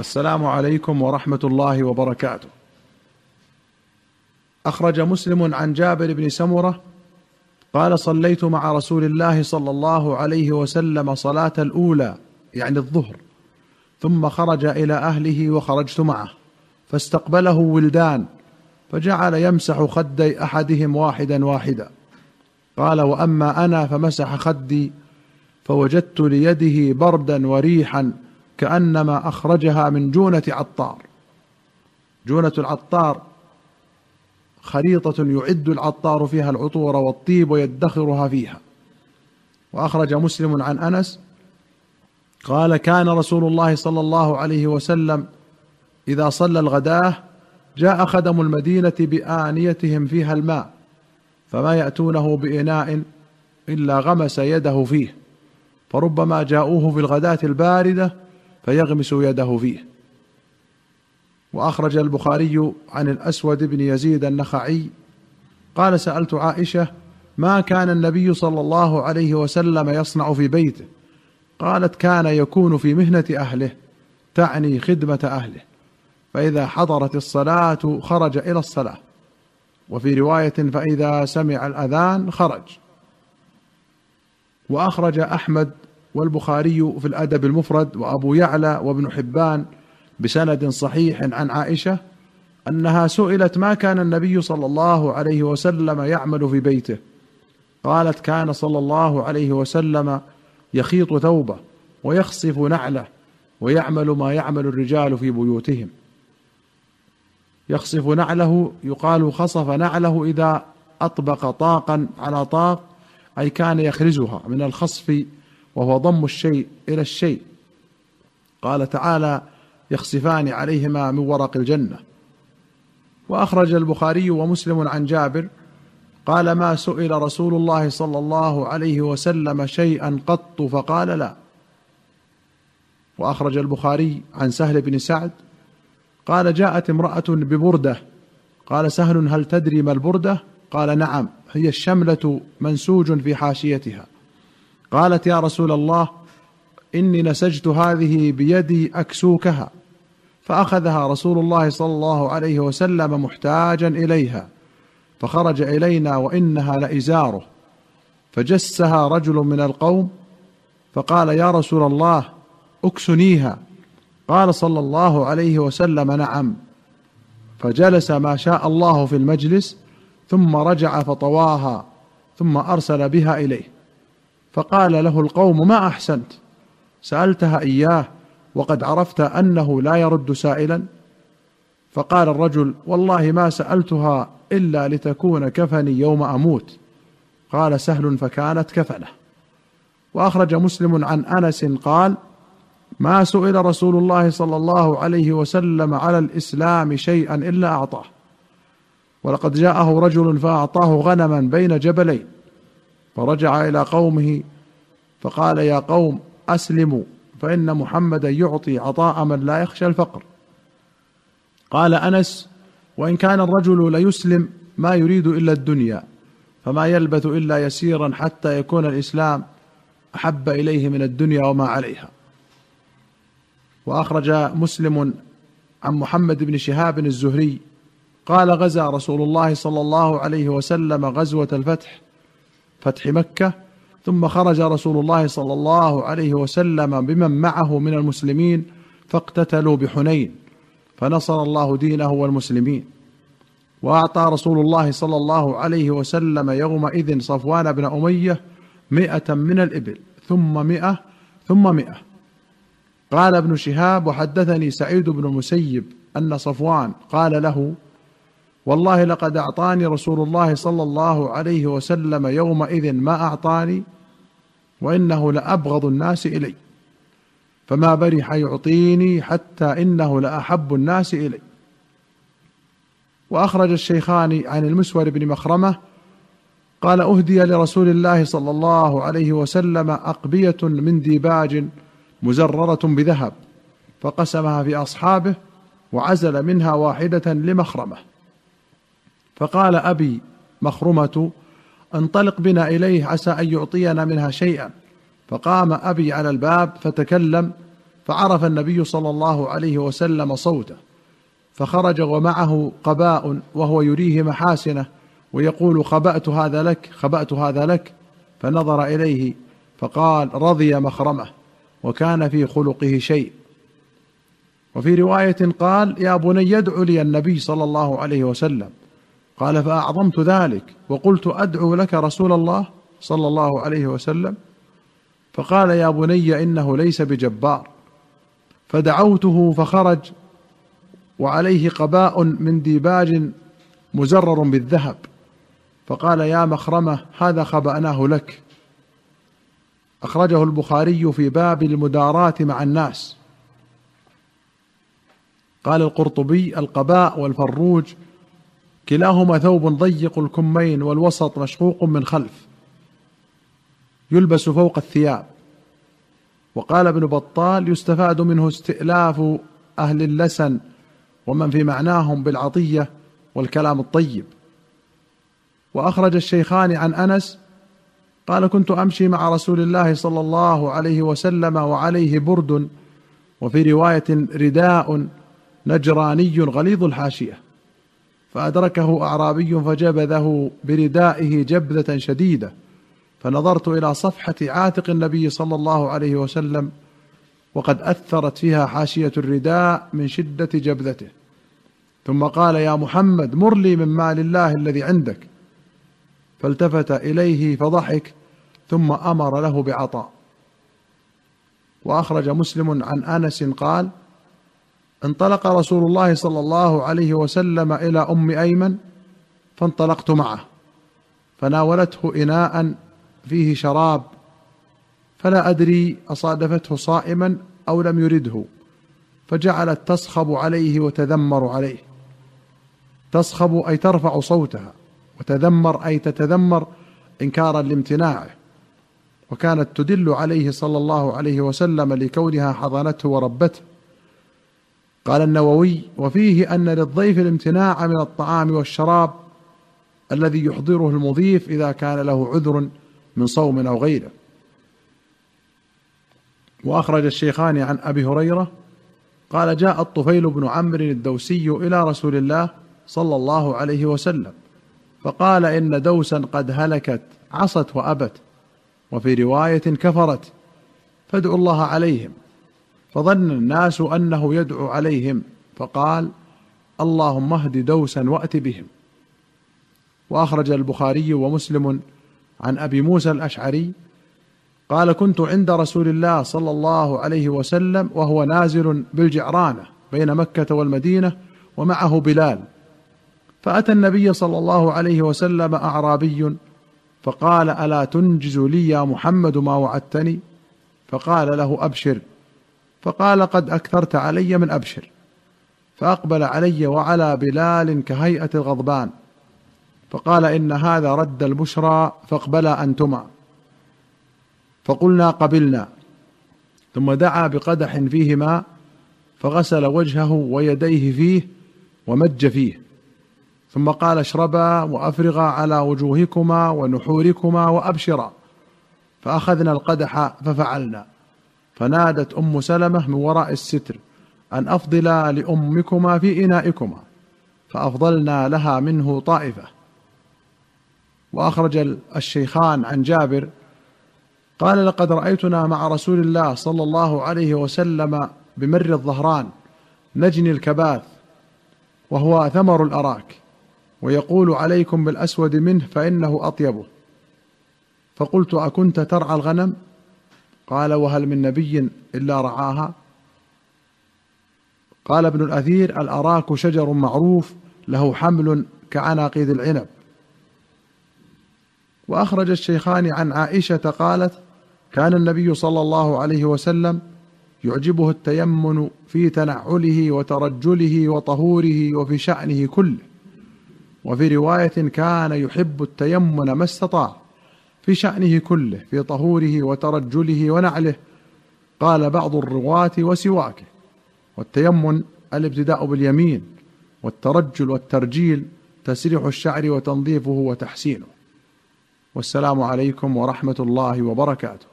السلام عليكم ورحمة الله وبركاته. أخرج مسلم عن جابر بن سمرة قال صليت مع رسول الله صلى الله عليه وسلم صلاة الأولى يعني الظهر ثم خرج إلى أهله وخرجت معه فاستقبله ولدان فجعل يمسح خدي أحدهم واحدا واحدا. قال وأما أنا فمسح خدي فوجدت ليده بردا وريحا كأنما أخرجها من جونة عطار. جونة العطار خريطة يعد العطار فيها العطور والطيب ويدخرها فيها. وأخرج مسلم عن أنس قال كان رسول الله صلى الله عليه وسلم إذا صلى الغداة جاء خدم المدينة بآنيتهم فيها الماء فما يأتونه بإناء إلا غمس يده فيه فربما جاءوه في الغداة الباردة فيغمس يده فيه. وأخرج البخاري عن الأسود بن يزيد النخعي قال سألت عائشة ما كان النبي صلى الله عليه وسلم يصنع في بيته؟ قالت كان يكون في مهنة أهله تعني خدمة أهله. فإذا حضرت الصلاة خرج إلى الصلاة. وفي رواية فإذا سمع الأذان خرج. وأخرج أحمد والبخاري في الأدب المفرد وأبو يعلى وابن حبان بسند صحيح عن عائشة أنها سئلت ما كان النبي صلى الله عليه وسلم يعمل في بيته. قالت كان صلى الله عليه وسلم يخيط ثوبه ويخصف نعله ويعمل ما يعمل الرجال في بيوتهم. يخصف نعله يقال خصف نعله إذا أطبق طاقا على طاق أي كان يخرزها من الخصف وهو ضم الشيء إلى الشيء. قال تعالى يخسفان عليهما من ورق الجنة. وأخرج البخاري ومسلم عن جابر قال ما سئل رسول الله صلى الله عليه وسلم شيئا قط فقال لا. وأخرج البخاري عن سهل بن سعد قال جاءت امرأة ببردة. قال سهل هل تدري ما البردة؟ قال نعم هي الشملة منسوج في حاشيتها. قالت يا رسول الله إني نسجت هذه بيدي أكسوكها فأخذها رسول الله صلى الله عليه وسلم محتاجا إليها فخرج إلينا وإنها لإزاره. فجسها رجل من القوم فقال يا رسول الله أكسنيها. قال صلى الله عليه وسلم نعم. فجلس ما شاء الله في المجلس ثم رجع فطواها ثم أرسل بها إليه. فقال له القوم ما أحسنت؟ سألتها إياه وقد عرفت أنه لا يرد سائلا. فقال الرجل والله ما سألتها إلا لتكون كفني يوم أموت. قال سهل فكانت كفنة. وأخرج مسلم عن أنس قال ما سئل رسول الله صلى الله عليه وسلم على الإسلام شيئا إلا أعطاه. ولقد جاءه رجل فأعطاه غنما بين جبلين. فرجع إلى قومه فقال يا قوم أسلموا فإن محمدا يعطي عطاء من لا يخشى الفقر. قال أنس وإن كان الرجل ليسلم ما يريد إلا الدنيا فما يلبث إلا يسيرا حتى يكون الإسلام أحب إليه من الدنيا وما عليها. وأخرج مسلم عن محمد بن شهاب الزهري قال غزا رسول الله صلى الله عليه وسلم غزوة الفتح فتح مكة ثم خرج رسول الله صلى الله عليه وسلم بمن معه من المسلمين فاقتتلوا بحنين فنصر الله دينه والمسلمين. وأعطى رسول الله صلى الله عليه وسلم يومئذ صفوان بن أمية مائه من الإبل ثم مائه ثم مائه قال ابن شهاب وحدثني سعيد بن المسيب أن صفوان قال له والله لقد أعطاني رسول الله صلى الله عليه وسلم يومئذ ما أعطاني وإنه لأبغض الناس إلي. فما برح يعطيني حتى إنه لأحب الناس إلي. وأخرج الشيخان عن المسور بن مخرمة قال أهدي لرسول الله صلى الله عليه وسلم أقبية من ديباج مزررة بذهب فقسمها في أصحابه وعزل منها واحدة لمخرمة. فقال أبي مخرمة انطلق بنا إليه عسى أن يعطينا منها شيئا. فقام أبي على الباب فتكلم فعرف النبي صلى الله عليه وسلم صوته. فخرج ومعه قباء وهو يريه محاسنة ويقول خبأت هذا لك خبأت هذا لك. فنظر إليه فقال رضي مخرمة وكان في خلقه شيء. وفي رواية قال يا بني يدعو لي النبي صلى الله عليه وسلم. قال فأعظمت ذلك وقلت أدعو لك رسول الله صلى الله عليه وسلم. فقال يا بني إنه ليس بجبار. فدعوته فخرج وعليه قباء من ديباج مزرر بالذهب. فقال يا مخرمة هذا خبأناه لك. أخرجه البخاري في باب المداراة مع الناس. قال القرطبي القباء والفروج كلاهما ثوب ضيق الكمين والوسط مشقوق من خلف يلبس فوق الثياب. وقال ابن بطال يستفاد منه استئلاف أهل اللسن ومن في معناهم بالعطية والكلام الطيب. وأخرج الشيخان عن أنس قال كنت أمشي مع رسول الله صلى الله عليه وسلم وعليه برد وفي رواية رداء نجراني غليظ الحاشية. فأدركه أعرابي فجبذه بردائه جبذة شديدة فنظرت إلى صفحة عاتق النبي صلى الله عليه وسلم وقد أثرت فيها حاشية الرداء من شدة جبذته. ثم قال يا محمد مر لي من مال الله الذي عندك. فالتفت إليه فضحك ثم أمر له بعطاء. وأخرج مسلم عن أنس قال انطلق رسول الله صلى الله عليه وسلم إلى أم أيمن فانطلقت معه فناولته اناء فيه شراب فلا أدري أصادفته صائما أو لم يرده فجعلت تصخب عليه وتذمر عليه تصخب أي ترفع صوتها وتذمر أي تتذمر انكارا لامتناعه وكانت تدل عليه صلى الله عليه وسلم لكونها حضنته وربته. قال النووي وفيه أن للضيف الامتناع من الطعام والشراب الذي يحضره المضيف إذا كان له عذر من صوم أو غيره. وأخرج الشيخان عن أبي هريرة قال جاء الطفيل بن عمرو الدوسي إلى رسول الله صلى الله عليه وسلم فقال إن دوسا قد هلكت عصت وأبت وفي رواية كفرت فادعوا الله عليهم. فظن الناس أنه يدعو عليهم فقال اللهم اهد دوسا وأت بهم. وأخرج البخاري ومسلم عن أبي موسى الأشعري قال كنت عند رسول الله صلى الله عليه وسلم وهو نازل بالجعرانة بين مكة والمدينة ومعه بلال. فأتى النبي صلى الله عليه وسلم أعرابي فقال ألا تنجز لي يا محمد ما وعدتني؟ فقال له أبشر. فقال قد أكثرت علي من أبشر فأقبل علي وعلى بلال كهيئة الغضبان فقال إن هذا رد البشرى فاقبلا انتما فقلنا قبلنا. ثم دعا بقدح فيه ماء فغسل وجهه ويديه فيه ومج فيه. ثم قال اشربا وأفرغا على وجوهكما ونحوركما وأبشرا. فأخذنا القدح ففعلنا. فنادت أم سلمة من وراء الستر أن أفضلا لأمكما في إنائكما فأفضلنا لها منه طائفة. وأخرج الشيخان عن جابر قال لقد رأيتنا مع رسول الله صلى الله عليه وسلم بمر الظهران نجني الكباث وهو ثمر الأراك ويقول عليكم بالأسود منه فإنه أطيبه. فقلت أكنت ترعى الغنم؟ قال وهل من نبي إلا رعاها؟ قال ابن الأثير الأراك شجر معروف له حمل كعناقيد العنب. وأخرج الشيخان عن عائشة قالت كان النبي صلى الله عليه وسلم يعجبه التيمن في تنعله وترجله وطهوره وفي شأنه كله. وفي رواية كان يحب التيمن ما استطاع. في شأنه كله في طهوره وترجله ونعله. قال بعض الرواة وسواكه والتيمن الابتداء باليمين والترجل والترجيل تسريح الشعر وتنظيفه وتحسينه. والسلام عليكم ورحمة الله وبركاته.